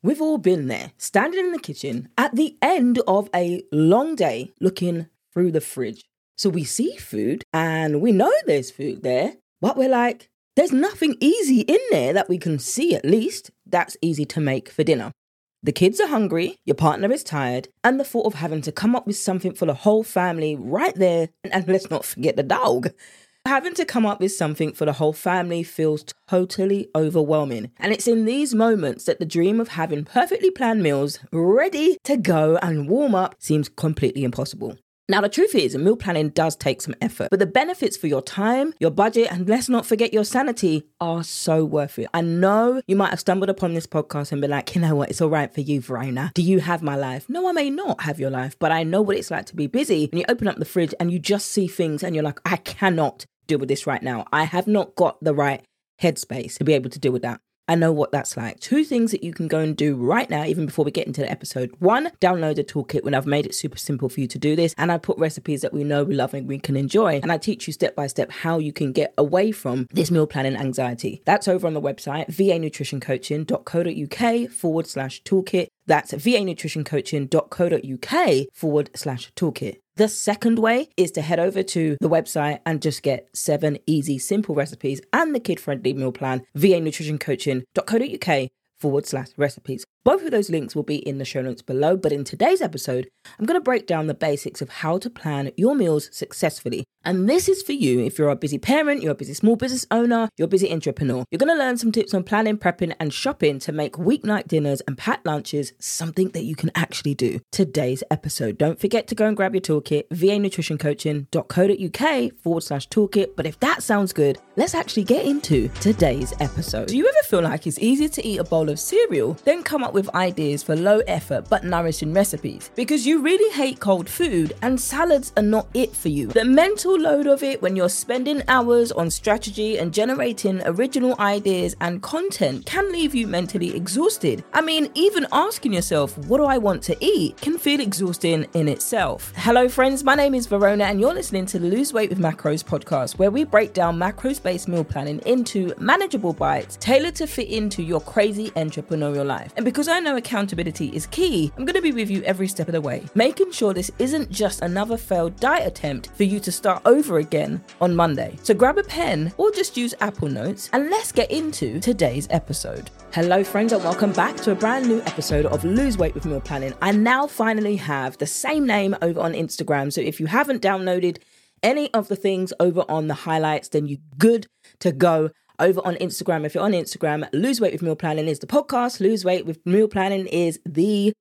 We've all been there, standing in the kitchen at the end of a long day looking through the fridge. So we see food and we know there's food there, but we're like, there's nothing easy in there that we can see at least that's easy to make for dinner. The kids are hungry, your partner is tired, and the thought of having to come up with something for the whole family right there, and let's not forget the dog. Having to come up with something for the whole family feels totally overwhelming. And it's in these moments that the dream of having perfectly planned meals ready to go and warm up seems completely impossible. Now, the truth is, meal planning does take some effort, but the benefits for your time, your budget, and let's not forget your sanity are so worth it. I know you might have stumbled upon this podcast and been like, you know what, it's all right for you, Verona. Do you have my life? No, I may not have your life, but I know what it's like to be busy. And you open up the fridge and you just see things and you're like, I cannot deal with this right now. I have not got the right headspace to be able to deal with that. I know what that's like. Two things that you can go and do right now, even before we get into the episode. One, download the toolkit when I've made it super simple for you to do this. And I put recipes that we know, we love, and we can enjoy. And I teach you step by step how you can get away from this meal planning anxiety. That's over on the website, vanutritioncoaching.co.uk forward slash toolkit. That's vanutritioncoaching.co.uk forward slash toolkit. The second way is to head over to the website and just get seven easy, simple recipes and the kid friendly meal plan, vanutritioncoaching.co.uk forward slash recipes. Both of those links will be in the show notes below. But in today's episode, I'm going to break down the basics of how to plan your meals successfully. And this is for you if you're a busy parent, you're a busy small business owner, you're a busy entrepreneur. You're going to learn some tips on planning, prepping, and shopping to make weeknight dinners and packed lunches something that you can actually do. Today's episode. Don't forget to go and grab your toolkit, vanutritioncoaching.co.uk forward slash toolkit. But if that sounds good, let's actually get into today's episode. Do you ever feel like it's easier to eat a bowl of cereal than come up with ideas for low effort but nourishing recipes? Because you really hate cold food and salads are not it for you. The mental load of it when you're spending hours on strategy and generating original ideas and content can leave you mentally exhausted. I mean, even asking yourself, what do I want to eat, can feel exhausting in itself. Hello, friends, my name is Verona, and you're listening to the Lose Weight with Macros podcast, where we break down macros based meal planning into manageable bites tailored to fit into your crazy entrepreneurial life. And because I know accountability is key, I'm going to be with you every step of the way, making sure this isn't just another failed diet attempt for you to start over again on Monday. So grab a pen or just use Apple Notes and let's get into today's episode. Hello, friends, and welcome back to a brand new episode of Lose Weight with Meal Planning. I now finally have the same name over on Instagram. So if you haven't downloaded any of the things over on the highlights, then you're good to go over on Instagram. If you're on Instagram, Lose Weight with Meal Planning is the podcast. Lose Weight with Meal Planning is the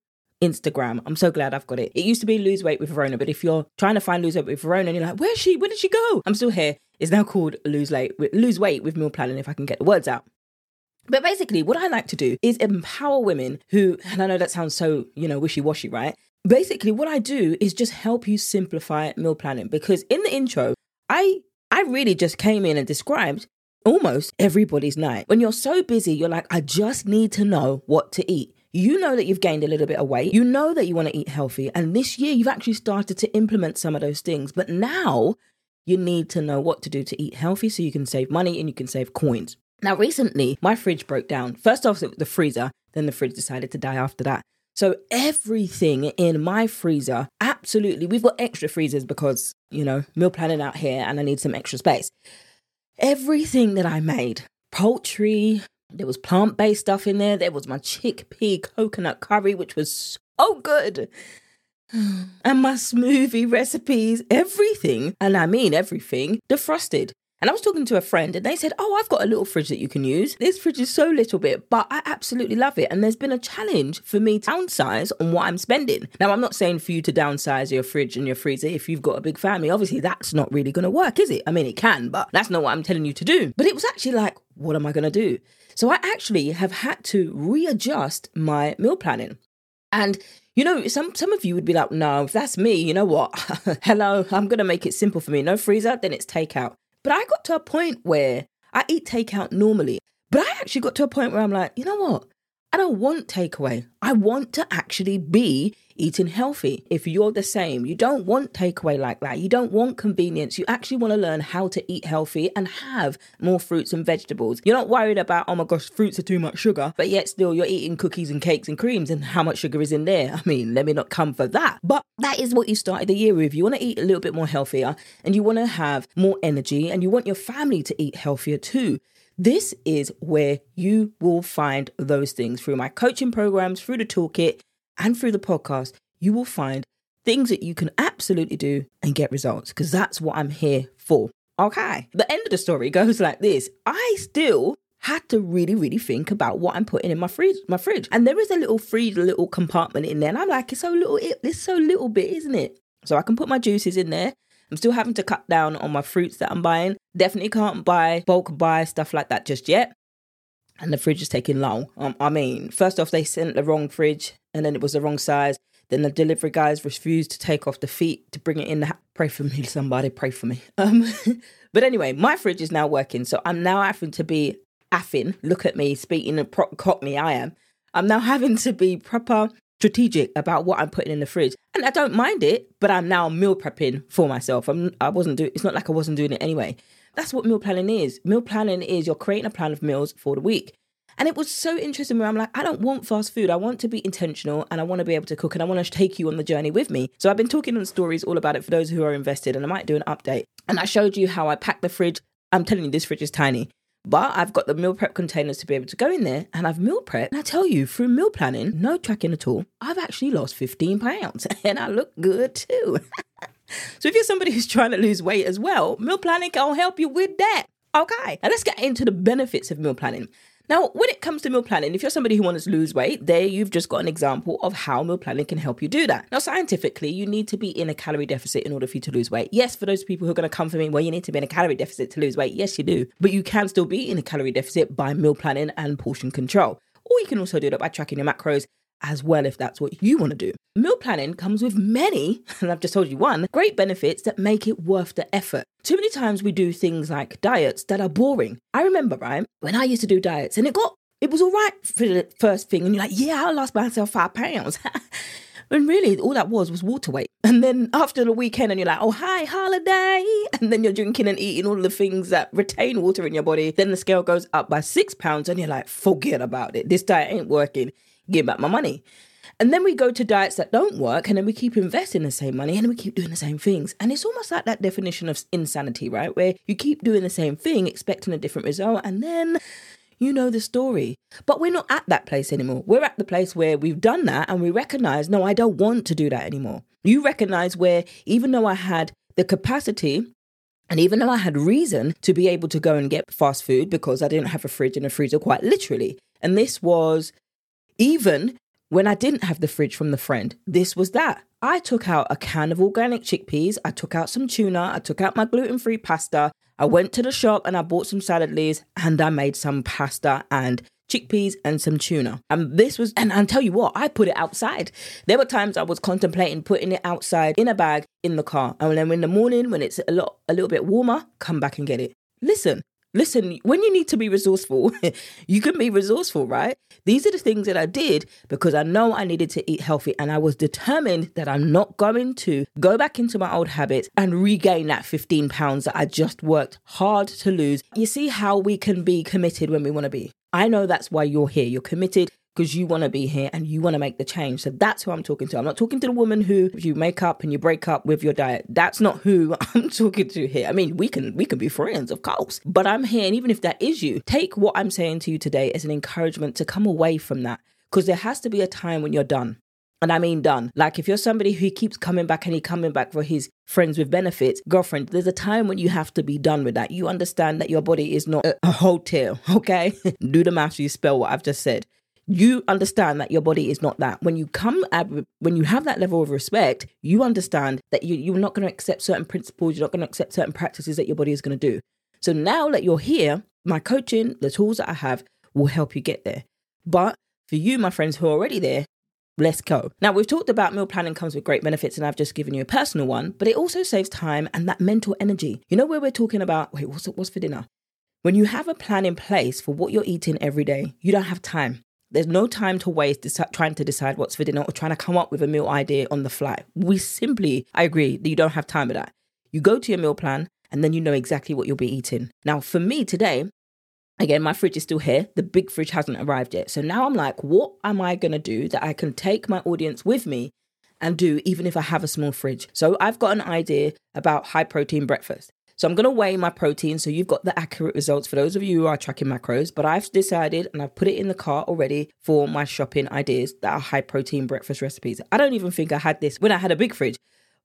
Instagram. I'm so glad I've got it. It used to be Lose Weight with Verona, but if you're trying to find Lose Weight with Verona and you're like, where's she? Where did she go? I'm still here. It's now called Lose Weight, Lose Weight with Meal Planning, if I can get the words out. But basically, what I like to do is empower women who, and I know that sounds so, you know, wishy washy, right? Basically, what I do is just help you simplify meal planning because in the intro, I I really just came in and described almost everybody's night. When you're so busy, you're like, I just need to know what to eat. You know that you've gained a little bit of weight. You know that you want to eat healthy. And this year, you've actually started to implement some of those things. But now you need to know what to do to eat healthy so you can save money and you can save coins. Now, recently, my fridge broke down. First off, the freezer, then the fridge decided to die after that. So everything in my freezer, absolutely, we've got extra freezers because, you know, meal planning out here and I need some extra space. Everything that I made, poultry, there was plant based stuff in there, there was my chickpea coconut curry, which was so good. And my smoothie recipes, everything, and I mean everything, defrosted. And I was talking to a friend and they said, Oh, I've got a little fridge that you can use. This fridge is so little bit, but I absolutely love it. And there's been a challenge for me to downsize on what I'm spending. Now, I'm not saying for you to downsize your fridge and your freezer if you've got a big family. Obviously, that's not really going to work, is it? I mean, it can, but that's not what I'm telling you to do. But it was actually like, what am I going to do? So I actually have had to readjust my meal planning. And you know, some some of you would be like, no, if that's me, you know what? Hello, I'm gonna make it simple for me. No freezer, then it's takeout. But I got to a point where I eat takeout normally. But I actually got to a point where I'm like, you know what? I don't want takeaway. I want to actually be eating healthy. If you're the same, you don't want takeaway like that. You don't want convenience. You actually want to learn how to eat healthy and have more fruits and vegetables. You're not worried about, oh my gosh, fruits are too much sugar, but yet still you're eating cookies and cakes and creams and how much sugar is in there. I mean, let me not come for that. But that is what you started the year with. You want to eat a little bit more healthier and you want to have more energy and you want your family to eat healthier too. This is where you will find those things through my coaching programs, through the toolkit, and through the podcast. You will find things that you can absolutely do and get results because that's what I'm here for. Okay. The end of the story goes like this I still had to really, really think about what I'm putting in my fridge. My fridge, and there is a little freezer, little compartment in there, and I'm like, it's so little, it's so little bit, isn't it? So I can put my juices in there. I'm still having to cut down on my fruits that I'm buying. Definitely can't buy bulk buy stuff like that just yet. And the fridge is taking long. Um, I mean, first off, they sent the wrong fridge and then it was the wrong size. Then the delivery guys refused to take off the feet to bring it in. The pray for me, somebody, pray for me. Um, but anyway, my fridge is now working. So I'm now having to be affin. Look at me speaking a pro- cockney I am. I'm now having to be proper strategic about what I'm putting in the fridge. And I don't mind it, but I'm now meal prepping for myself. I'm I wasn't doing it's not like I wasn't doing it anyway. That's what meal planning is. Meal planning is you're creating a plan of meals for the week. And it was so interesting where I'm like, I don't want fast food. I want to be intentional and I want to be able to cook and I want to take you on the journey with me. So I've been talking on stories all about it for those who are invested and I might do an update. And I showed you how I pack the fridge. I'm telling you, this fridge is tiny. But I've got the meal prep containers to be able to go in there and I've meal prep. And I tell you, through meal planning, no tracking at all, I've actually lost 15 pounds and I look good too. so if you're somebody who's trying to lose weight as well, meal planning can help you with that. Okay, and let's get into the benefits of meal planning. Now, when it comes to meal planning, if you're somebody who wants to lose weight, there you've just got an example of how meal planning can help you do that. Now, scientifically, you need to be in a calorie deficit in order for you to lose weight. Yes, for those people who are going to come for me, well, you need to be in a calorie deficit to lose weight. Yes, you do. But you can still be in a calorie deficit by meal planning and portion control. Or you can also do that by tracking your macros as well if that's what you want to do. Meal planning comes with many, and I've just told you one, great benefits that make it worth the effort. Too many times we do things like diets that are boring. I remember, right, when I used to do diets and it got, it was all right for the first thing, and you're like, yeah, I lost myself five pounds. And really, all that was was water weight. And then after the weekend, and you're like, oh, hi, holiday. And then you're drinking and eating all the things that retain water in your body. Then the scale goes up by six pounds, and you're like, forget about it. This diet ain't working give back my money. And then we go to diets that don't work, and then we keep investing the same money and we keep doing the same things. And it's almost like that definition of insanity, right? Where you keep doing the same thing, expecting a different result, and then you know the story. But we're not at that place anymore. We're at the place where we've done that and we recognize, no, I don't want to do that anymore. You recognize where even though I had the capacity and even though I had reason to be able to go and get fast food because I didn't have a fridge and a freezer, quite literally. And this was even when I didn't have the fridge from the friend, this was that. I took out a can of organic chickpeas, I took out some tuna, I took out my gluten free pasta, I went to the shop and I bought some salad leaves and I made some pasta and chickpeas and some tuna. And this was, and I'll tell you what, I put it outside. There were times I was contemplating putting it outside in a bag in the car. And then in the morning, when it's a lot, a little bit warmer, come back and get it. Listen, Listen, when you need to be resourceful, you can be resourceful, right? These are the things that I did because I know I needed to eat healthy and I was determined that I'm not going to go back into my old habits and regain that 15 pounds that I just worked hard to lose. You see how we can be committed when we want to be. I know that's why you're here. You're committed because you want to be here and you want to make the change. So that's who I'm talking to. I'm not talking to the woman who you make up and you break up with your diet. That's not who I'm talking to here. I mean, we can we can be friends, of course. But I'm here and even if that is you, take what I'm saying to you today as an encouragement to come away from that because there has to be a time when you're done. And I mean done. Like if you're somebody who keeps coming back and he coming back for his friends with benefits, girlfriend, there's a time when you have to be done with that. You understand that your body is not a, a hotel, okay? Do the math, you spell what I've just said you understand that your body is not that. When you come at, when you have that level of respect, you understand that you, you're not going to accept certain principles, you're not going to accept certain practices that your body is going to do. So now that you're here, my coaching, the tools that I have will help you get there. But for you, my friends who are already there, let's go. Now, we've talked about meal planning comes with great benefits, and I've just given you a personal one, but it also saves time and that mental energy. You know, where we're talking about, wait, what's, what's for dinner? When you have a plan in place for what you're eating every day, you don't have time. There's no time to waste deci- trying to decide what's for dinner or trying to come up with a meal idea on the fly. We simply, I agree, that you don't have time for that. You go to your meal plan and then you know exactly what you'll be eating. Now, for me today, again, my fridge is still here. The big fridge hasn't arrived yet. So now I'm like, what am I going to do that I can take my audience with me and do even if I have a small fridge? So I've got an idea about high protein breakfast. So I'm going to weigh my protein so you've got the accurate results for those of you who are tracking macros. But I've decided and I've put it in the cart already for my shopping ideas that are high protein breakfast recipes. I don't even think I had this when I had a big fridge.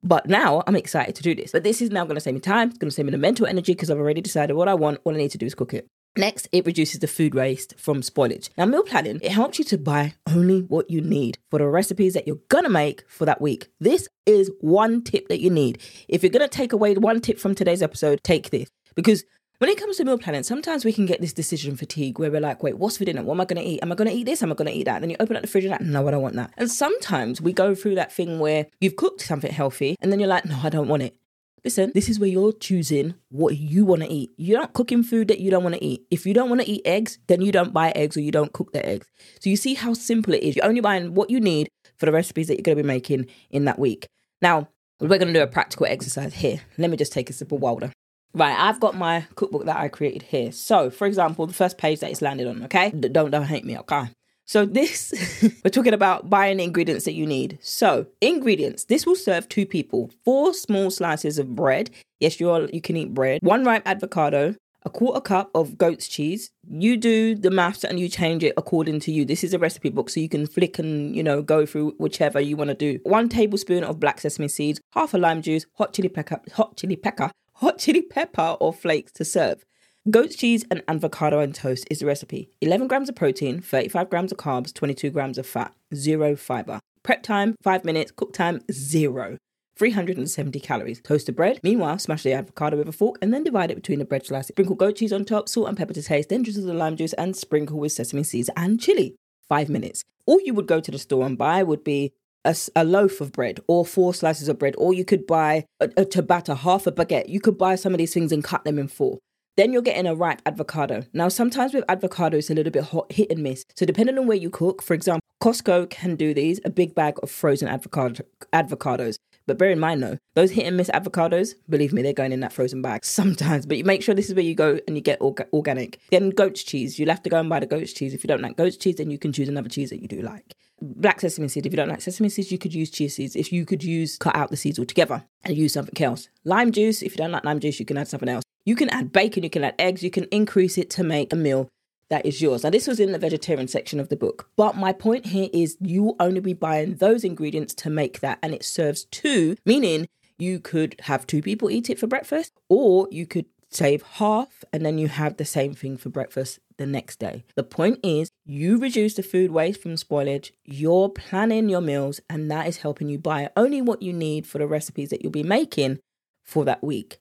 But now I'm excited to do this. But this is now going to save me time. It's going to save me the mental energy because I've already decided what I want. All I need to do is cook it. Next, it reduces the food waste from spoilage. Now, meal planning, it helps you to buy only what you need for the recipes that you're gonna make for that week. This is one tip that you need. If you're gonna take away one tip from today's episode, take this. Because when it comes to meal planning, sometimes we can get this decision fatigue where we're like, wait, what's for dinner? What am I going to eat? Am I going to eat this? Am I going to eat that? And then you open up the fridge and like, no, I don't want that. And sometimes we go through that thing where you've cooked something healthy and then you're like, no, I don't want it. Listen, this is where you're choosing what you want to eat. You're not cooking food that you don't want to eat. If you don't want to eat eggs, then you don't buy eggs or you don't cook the eggs. So you see how simple it is. You're only buying what you need for the recipes that you're going to be making in that week. Now, we're going to do a practical exercise here. Let me just take a sip of water. Right, I've got my cookbook that I created here. So, for example, the first page that it's landed on, okay? Don't don't hate me, okay? So this we're talking about buying ingredients that you need. So, ingredients. This will serve two people. Four small slices of bread. Yes, you are you can eat bread. One ripe avocado, a quarter cup of goat's cheese. You do the maths and you change it according to you. This is a recipe book, so you can flick and you know go through whichever you want to do. One tablespoon of black sesame seeds, half a lime juice, hot chili pepper, hot chili pepper, hot chili pepper or flakes to serve. Goat's cheese and avocado and toast is the recipe. 11 grams of protein, 35 grams of carbs, 22 grams of fat, zero fiber. Prep time, 5 minutes. Cook time, zero. 370 calories. Toast the bread. Meanwhile, smash the avocado with a fork and then divide it between the bread slices. Sprinkle goat cheese on top, salt and pepper to taste, then drizzle the lime juice and sprinkle with sesame seeds and chili. Five minutes. All you would go to the store and buy would be a, a, loaf of bread or four slices of bread, or you could buy a, a half a baguette. You could buy some of these things and cut them in four. Then you're getting a ripe avocado. Now, sometimes with avocado, it's a little bit hot, hit and miss. So, depending on where you cook, for example, Costco can do these a big bag of frozen avocado, avocados. But bear in mind though, those hit and miss avocados, believe me, they're going in that frozen bag sometimes. But you make sure this is where you go and you get orga- organic. Then goat's cheese, you'll have to go and buy the goat's cheese. If you don't like goat's cheese, then you can choose another cheese that you do like. Black sesame seed, if you don't like sesame seeds, you could use chia seeds. If you could use, cut out the seeds altogether and use something else. Lime juice, if you don't like lime juice, you can add something else. You can add bacon, you can add eggs, you can increase it to make a meal that is yours. Now, this was in the vegetarian section of the book, but my point here is you will only be buying those ingredients to make that, and it serves two, meaning you could have two people eat it for breakfast, or you could save half and then you have the same thing for breakfast the next day. The point is, you reduce the food waste from spoilage, you're planning your meals, and that is helping you buy only what you need for the recipes that you'll be making for that week.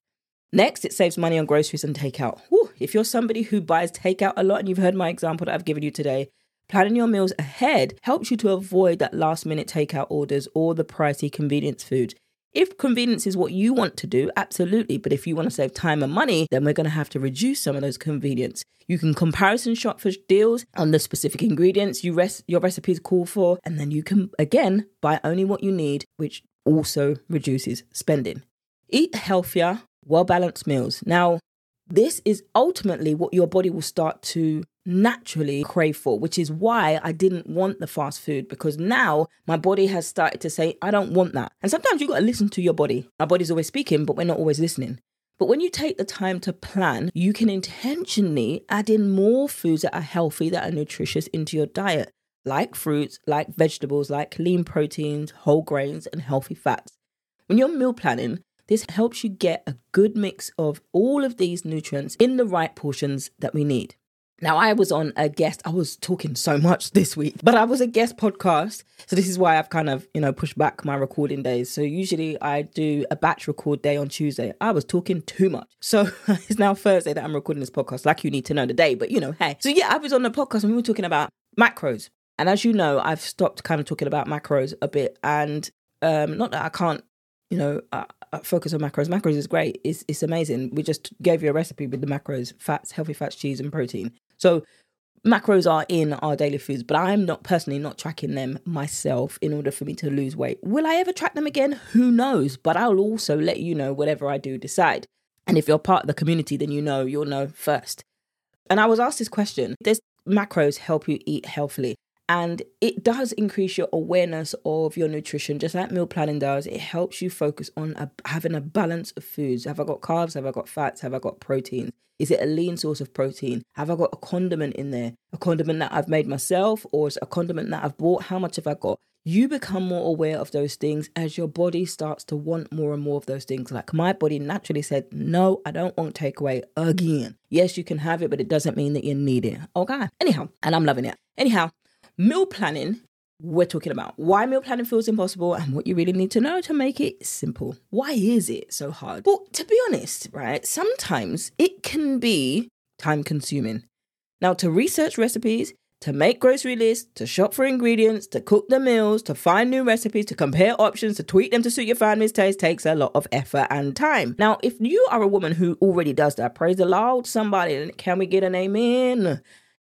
Next, it saves money on groceries and takeout. Whew, if you're somebody who buys takeout a lot and you've heard my example that I've given you today, planning your meals ahead helps you to avoid that last minute takeout orders or the pricey convenience food. If convenience is what you want to do, absolutely. But if you want to save time and money, then we're going to have to reduce some of those convenience. You can comparison shop for deals on the specific ingredients you res- your recipes call for, and then you can again buy only what you need, which also reduces spending. Eat healthier, well balanced meals. Now, this is ultimately what your body will start to naturally crave for, which is why I didn't want the fast food because now my body has started to say, I don't want that. And sometimes you've got to listen to your body. Our body's always speaking, but we're not always listening. But when you take the time to plan, you can intentionally add in more foods that are healthy, that are nutritious into your diet, like fruits, like vegetables, like lean proteins, whole grains, and healthy fats. When you're meal planning, this helps you get a good mix of all of these nutrients in the right portions that we need. Now, I was on a guest, I was talking so much this week, but I was a guest podcast. So, this is why I've kind of, you know, pushed back my recording days. So, usually I do a batch record day on Tuesday. I was talking too much. So, it's now Thursday that I'm recording this podcast, like you need to know the day, but you know, hey. So, yeah, I was on the podcast and we were talking about macros. And as you know, I've stopped kind of talking about macros a bit. And um, not that I can't, you know, uh, uh, focus on macros. Macros is great. It's it's amazing. We just gave you a recipe with the macros: fats, healthy fats, cheese, and protein. So macros are in our daily foods, but I'm not personally not tracking them myself in order for me to lose weight. Will I ever track them again? Who knows? But I'll also let you know whatever I do decide. And if you're part of the community, then you know, you'll know first. And I was asked this question Does macros help you eat healthily? And it does increase your awareness of your nutrition, just like meal planning does. It helps you focus on a, having a balance of foods. Have I got carbs? Have I got fats? Have I got proteins? Is it a lean source of protein? Have I got a condiment in there? A condiment that I've made myself or is a condiment that I've bought? How much have I got? You become more aware of those things as your body starts to want more and more of those things. Like my body naturally said, No, I don't want takeaway again. Yes, you can have it, but it doesn't mean that you need it. Okay. Anyhow, and I'm loving it. Anyhow, meal planning we're talking about why meal planning feels impossible and what you really need to know to make it simple. Why is it so hard? Well, to be honest, right, sometimes it can be time consuming. Now, to research recipes, to make grocery lists, to shop for ingredients, to cook the meals, to find new recipes, to compare options, to tweak them to suit your family's taste takes a lot of effort and time. Now, if you are a woman who already does that, praise the Lord, somebody, can we get an amen?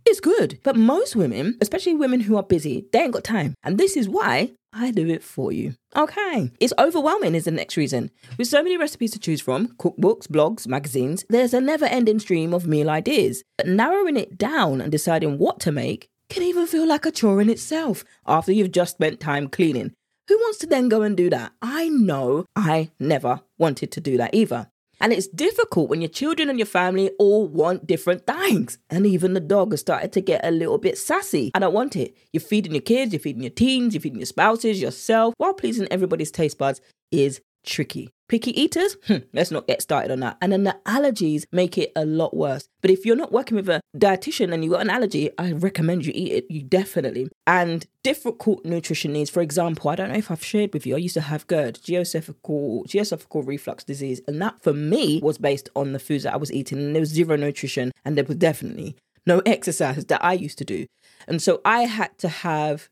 It's good. But most women, especially women who are busy, they ain't got time. And this is why I do it for you. Okay. It's overwhelming, is the next reason. With so many recipes to choose from cookbooks, blogs, magazines there's a never ending stream of meal ideas. But narrowing it down and deciding what to make can even feel like a chore in itself after you've just spent time cleaning. Who wants to then go and do that? I know I never wanted to do that either. And it's difficult when your children and your family all want different things. And even the dog has started to get a little bit sassy. I don't want it. You're feeding your kids, you're feeding your teens, you're feeding your spouses, yourself, while pleasing everybody's taste buds is tricky. Picky eaters, hmm, let's not get started on that. And then the allergies make it a lot worse. But if you're not working with a dietitian and you've got an allergy, I recommend you eat it, you definitely. And difficult nutrition needs, for example, I don't know if I've shared with you, I used to have GERD, geosophical, geosophical reflux disease. And that for me was based on the foods that I was eating. And there was zero nutrition and there was definitely no exercise that I used to do. And so I had to have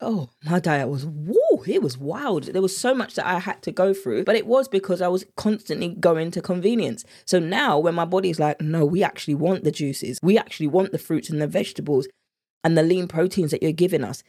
oh, my diet was woo, it was wild. There was so much that I had to go through, but it was because I was constantly going to convenience. So now when my body's like, no, we actually want the juices, we actually want the fruits and the vegetables and the lean proteins that you're giving us.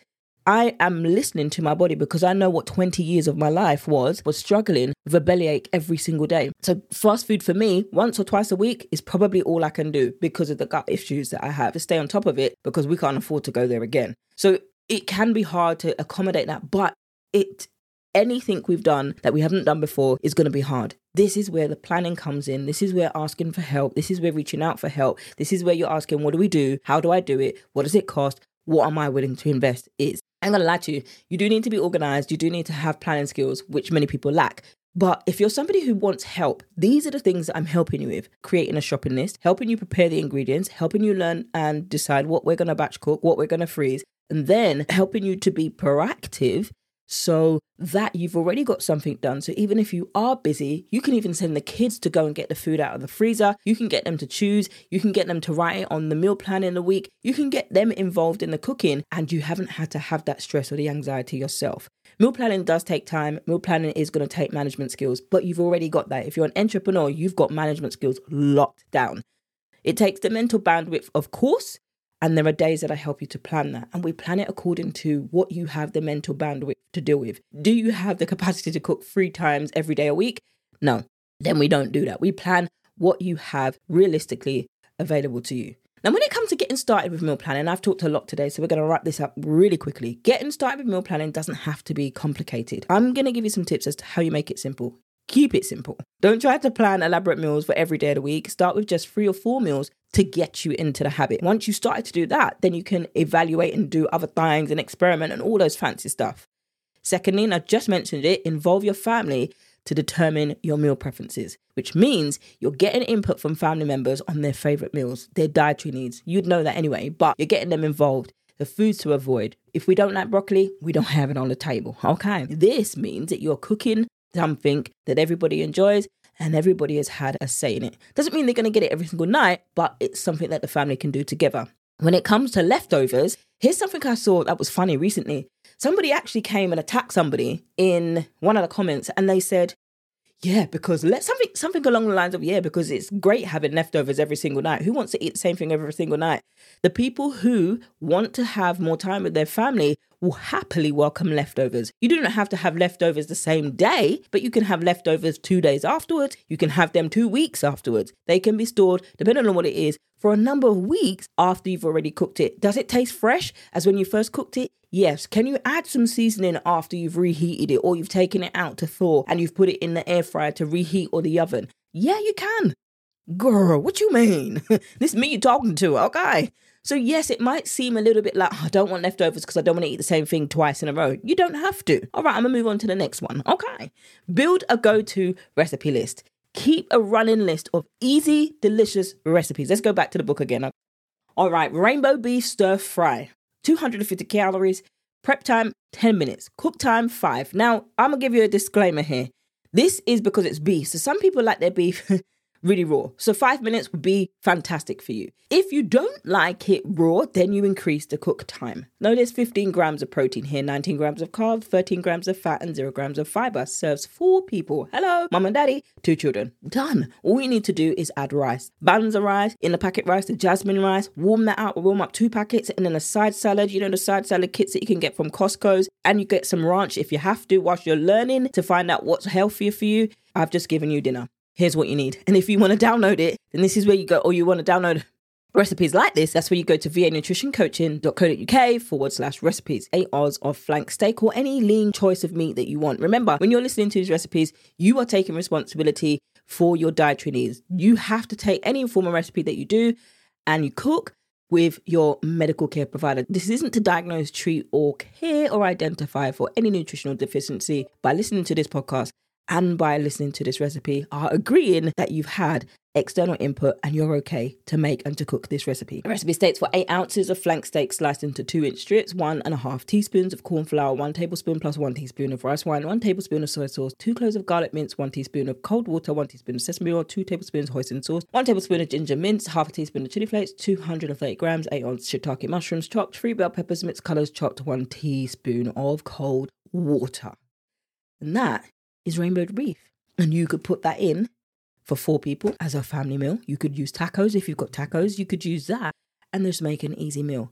I am listening to my body because I know what 20 years of my life was, was struggling with a bellyache every single day. So fast food for me, once or twice a week is probably all I can do because of the gut issues that I have to stay on top of it because we can't afford to go there again. So it can be hard to accommodate that, but it anything we've done that we haven't done before is going to be hard. This is where the planning comes in. This is where asking for help. This is where reaching out for help. This is where you're asking, what do we do? How do I do it? What does it cost? What am I willing to invest? Is I'm gonna lie to you, you do need to be organized, you do need to have planning skills, which many people lack. But if you're somebody who wants help, these are the things that I'm helping you with creating a shopping list, helping you prepare the ingredients, helping you learn and decide what we're going to batch cook, what we're going to freeze, and then helping you to be proactive so that you've already got something done. So even if you are busy, you can even send the kids to go and get the food out of the freezer. You can get them to choose. You can get them to write it on the meal plan in the week. You can get them involved in the cooking and you haven't had to have that stress or the anxiety yourself. Meal planning does take time. Meal planning is going to take management skills, but you've already got that. If you're an entrepreneur, you've got management skills locked down. It takes the mental bandwidth, of course, and there are days that I help you to plan that. And we plan it according to what you have the mental bandwidth to deal with. Do you have the capacity to cook three times every day a week? No. Then we don't do that. We plan what you have realistically available to you. Now, when it comes to getting started with meal planning, I've talked a lot today, so we're going to wrap this up really quickly. Getting started with meal planning doesn't have to be complicated. I'm going to give you some tips as to how you make it simple. Keep it simple. Don't try to plan elaborate meals for every day of the week. Start with just three or four meals to get you into the habit. Once you started to do that, then you can evaluate and do other things and experiment and all those fancy stuff. Secondly, and I just mentioned it, involve your family to determine your meal preferences, which means you're getting input from family members on their favorite meals, their dietary needs. You'd know that anyway, but you're getting them involved. The foods to avoid. If we don't like broccoli, we don't have it on the table. Okay. This means that you're cooking something that everybody enjoys and everybody has had a say in it. Doesn't mean they're going to get it every single night, but it's something that the family can do together. When it comes to leftovers, here's something I saw that was funny recently. Somebody actually came and attacked somebody in one of the comments and they said, Yeah, because let something something along the lines of yeah, because it's great having leftovers every single night. Who wants to eat the same thing every single night? The people who want to have more time with their family will happily welcome leftovers. You do not have to have leftovers the same day, but you can have leftovers two days afterwards. You can have them two weeks afterwards. They can be stored, depending on what it is, for a number of weeks after you've already cooked it. Does it taste fresh as when you first cooked it? Yes. Can you add some seasoning after you've reheated it or you've taken it out to thaw and you've put it in the air fryer to reheat or the oven? Yeah, you can. Girl, what you mean? this is me you talking to, okay? So yes, it might seem a little bit like oh, I don't want leftovers because I don't want to eat the same thing twice in a row. You don't have to. All right, I'm gonna move on to the next one. Okay. Build a go-to recipe list. Keep a running list of easy, delicious recipes. Let's go back to the book again. All right, rainbow beef stir fry. 250 calories. Prep time 10 minutes. Cook time 5. Now, I'm going to give you a disclaimer here. This is because it's beef. So some people like their beef really raw. So five minutes would be fantastic for you. If you don't like it raw, then you increase the cook time. Notice 15 grams of protein here, 19 grams of carbs, 13 grams of fat, and 0 grams of fiber. Serves four people. Hello, mom and daddy, two children. Done. All you need to do is add rice. Banza rice, in the packet rice, the jasmine rice, warm that out, warm up two packets, and then a side salad. You know, the side salad kits that you can get from Costco's, and you get some ranch if you have to whilst you're learning to find out what's healthier for you. I've just given you dinner here's what you need. And if you want to download it, then this is where you go, or you want to download recipes like this, that's where you go to vanutritioncoaching.co.uk forward slash recipes, eight hours of flank steak or any lean choice of meat that you want. Remember, when you're listening to these recipes, you are taking responsibility for your dietary needs. You have to take any informal recipe that you do and you cook with your medical care provider. This isn't to diagnose, treat, or care or identify for any nutritional deficiency. By listening to this podcast, and by listening to this recipe are agreeing that you've had external input and you're okay to make and to cook this recipe. The recipe states for eight ounces of flank steak sliced into two inch strips, one and a half teaspoons of corn flour, one tablespoon plus one teaspoon of rice wine, one tablespoon of soy sauce, two cloves of garlic mince, one teaspoon of cold water, one teaspoon of sesame oil, two tablespoons of hoisin sauce, one tablespoon of ginger mince, half a teaspoon of chili flakes, 230 grams, eight ounce shiitake mushrooms chopped, three bell peppers, mixed colors chopped, one teaspoon of cold water. And that is rainbowed beef. And you could put that in for four people as a family meal. You could use tacos if you've got tacos, you could use that and just make an easy meal.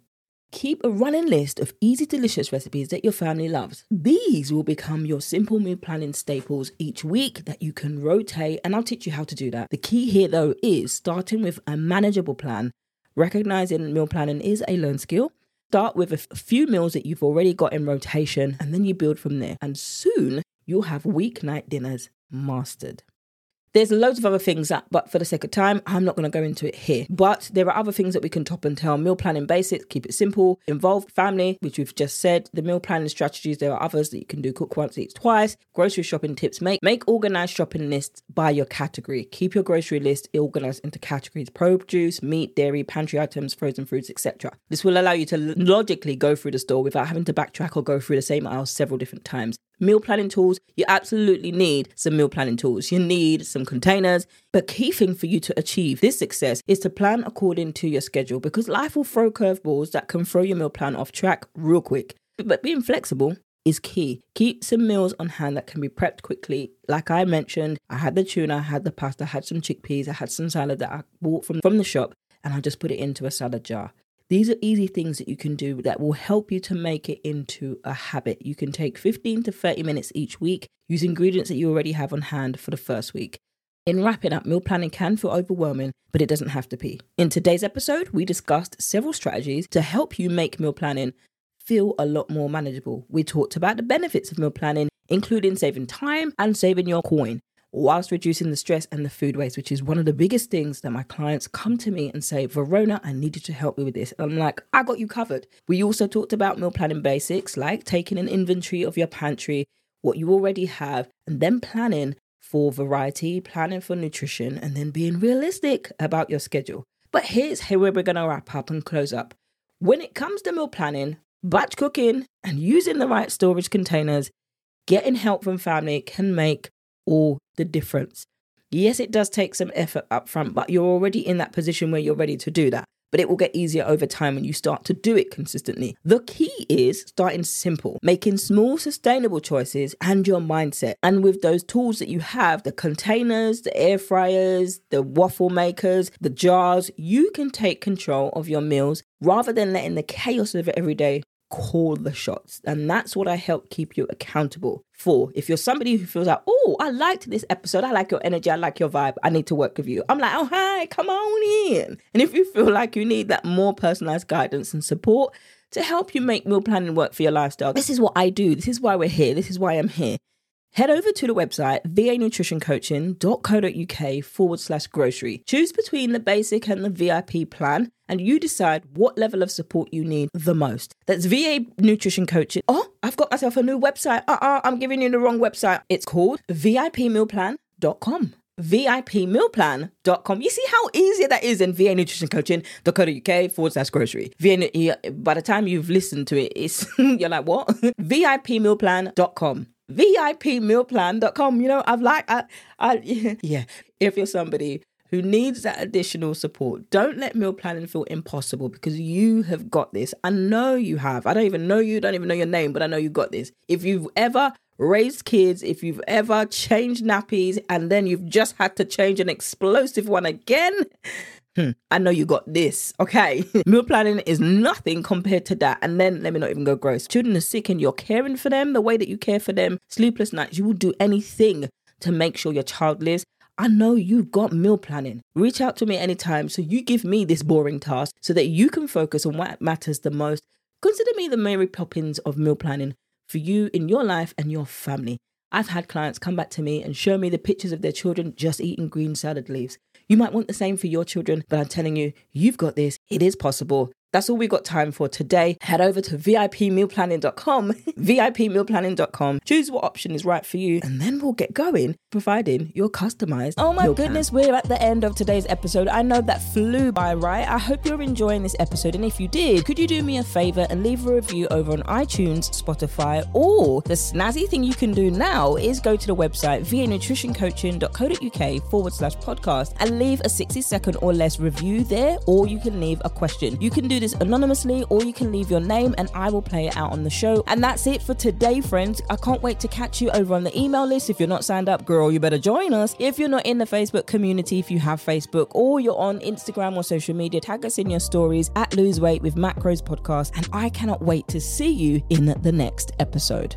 Keep a running list of easy, delicious recipes that your family loves. These will become your simple meal planning staples each week that you can rotate, and I'll teach you how to do that. The key here, though, is starting with a manageable plan. Recognizing meal planning is a learned skill. Start with a few meals that you've already got in rotation, and then you build from there. And soon you'll have weeknight dinners mastered. There's loads of other things that, but for the sake of time, I'm not going to go into it here. But there are other things that we can top and tail. Meal planning basics, keep it simple. Involve family, which we've just said. The meal planning strategies, there are others that you can do. Cook once, eat twice. Grocery shopping tips. Make make organized shopping lists by your category. Keep your grocery list organized into categories: produce, meat, dairy, pantry items, frozen foods, etc. This will allow you to logically go through the store without having to backtrack or go through the same aisle several different times meal planning tools, you absolutely need some meal planning tools. You need some containers. But key thing for you to achieve this success is to plan according to your schedule because life will throw curveballs that can throw your meal plan off track real quick. But being flexible is key. Keep some meals on hand that can be prepped quickly. Like I mentioned, I had the tuna, I had the pasta, I had some chickpeas, I had some salad that I bought from, from the shop, and I just put it into a salad jar. These are easy things that you can do that will help you to make it into a habit. You can take 15 to 30 minutes each week, use ingredients that you already have on hand for the first week. In wrapping up, meal planning can feel overwhelming, but it doesn't have to be. In today's episode, we discussed several strategies to help you make meal planning feel a lot more manageable. We talked about the benefits of meal planning, including saving time and saving your coin whilst reducing the stress and the food waste, which is one of the biggest things that my clients come to me and say, Verona, I need you to help me with this. And I'm like, I got you covered. We also talked about meal planning basics, like taking an inventory of your pantry, what you already have, and then planning for variety, planning for nutrition, and then being realistic about your schedule. But here's where we're going to wrap up and close up. When it comes to meal planning, batch cooking, and using the right storage containers, getting help from family can make all the difference. Yes, it does take some effort up front, but you're already in that position where you're ready to do that. but it will get easier over time when you start to do it consistently. The key is starting simple, making small, sustainable choices and your mindset. And with those tools that you have the containers, the air fryers, the waffle makers, the jars you can take control of your meals rather than letting the chaos of it every day call the shots. And that's what I help keep you accountable for. If you're somebody who feels like, oh, I liked this episode, I like your energy, I like your vibe, I need to work with you. I'm like, oh, hi, come on in. And if you feel like you need that more personalized guidance and support to help you make meal planning work for your lifestyle, this is what I do. This is why we're here. This is why I'm here. Head over to the website vanutritioncoaching.co.uk forward slash grocery. Choose between the basic and the VIP plan, and you decide what level of support you need the most. That's VA Nutrition Coaching. Oh, I've got myself a new website. Uh uh-uh, uh, i am giving you the wrong website. It's called VIPmealplan.com. VIPmealplan.com. You see how easy that is in VA Nutrition Coaching.co.uk forward slash grocery. VA, by the time you've listened to it, it's you're like, what? VIPmealplan.com vipmealplan.com. You know, I've like, I, I, yeah, if you're somebody who needs that additional support, don't let meal planning feel impossible because you have got this. I know you have. I don't even know you, don't even know your name, but I know you got this. If you've ever raised kids, if you've ever changed nappies and then you've just had to change an explosive one again, Hmm, I know you got this. Okay. Meal planning is nothing compared to that. And then let me not even go gross. Children are sick and you're caring for them the way that you care for them. Sleepless nights. You will do anything to make sure your child lives. I know you've got meal planning. Reach out to me anytime so you give me this boring task so that you can focus on what matters the most. Consider me the Mary Poppins of meal planning for you in your life and your family. I've had clients come back to me and show me the pictures of their children just eating green salad leaves. You might want the same for your children, but I'm telling you, you've got this. It is possible. That's all we've got time for today. Head over to VIPmealplanning.com, VIPmealplanning.com. Choose what option is right for you, and then we'll get going, providing you're customized. Oh my goodness, plan. we're at the end of today's episode. I know that flew by, right? I hope you're enjoying this episode, and if you did, could you do me a favor and leave a review over on iTunes, Spotify, or the snazzy thing you can do now is go to the website vanutritioncoaching.co.uk forward slash podcast and leave a 60 second or less review there, or you can leave a question. You can this anonymously or you can leave your name and I will play it out on the show. And that's it for today, friends. I can't wait to catch you over on the email list. If you're not signed up, girl, you better join us. If you're not in the Facebook community, if you have Facebook or you're on Instagram or social media, tag us in your stories at Lose Weight with Macros Podcast. And I cannot wait to see you in the next episode.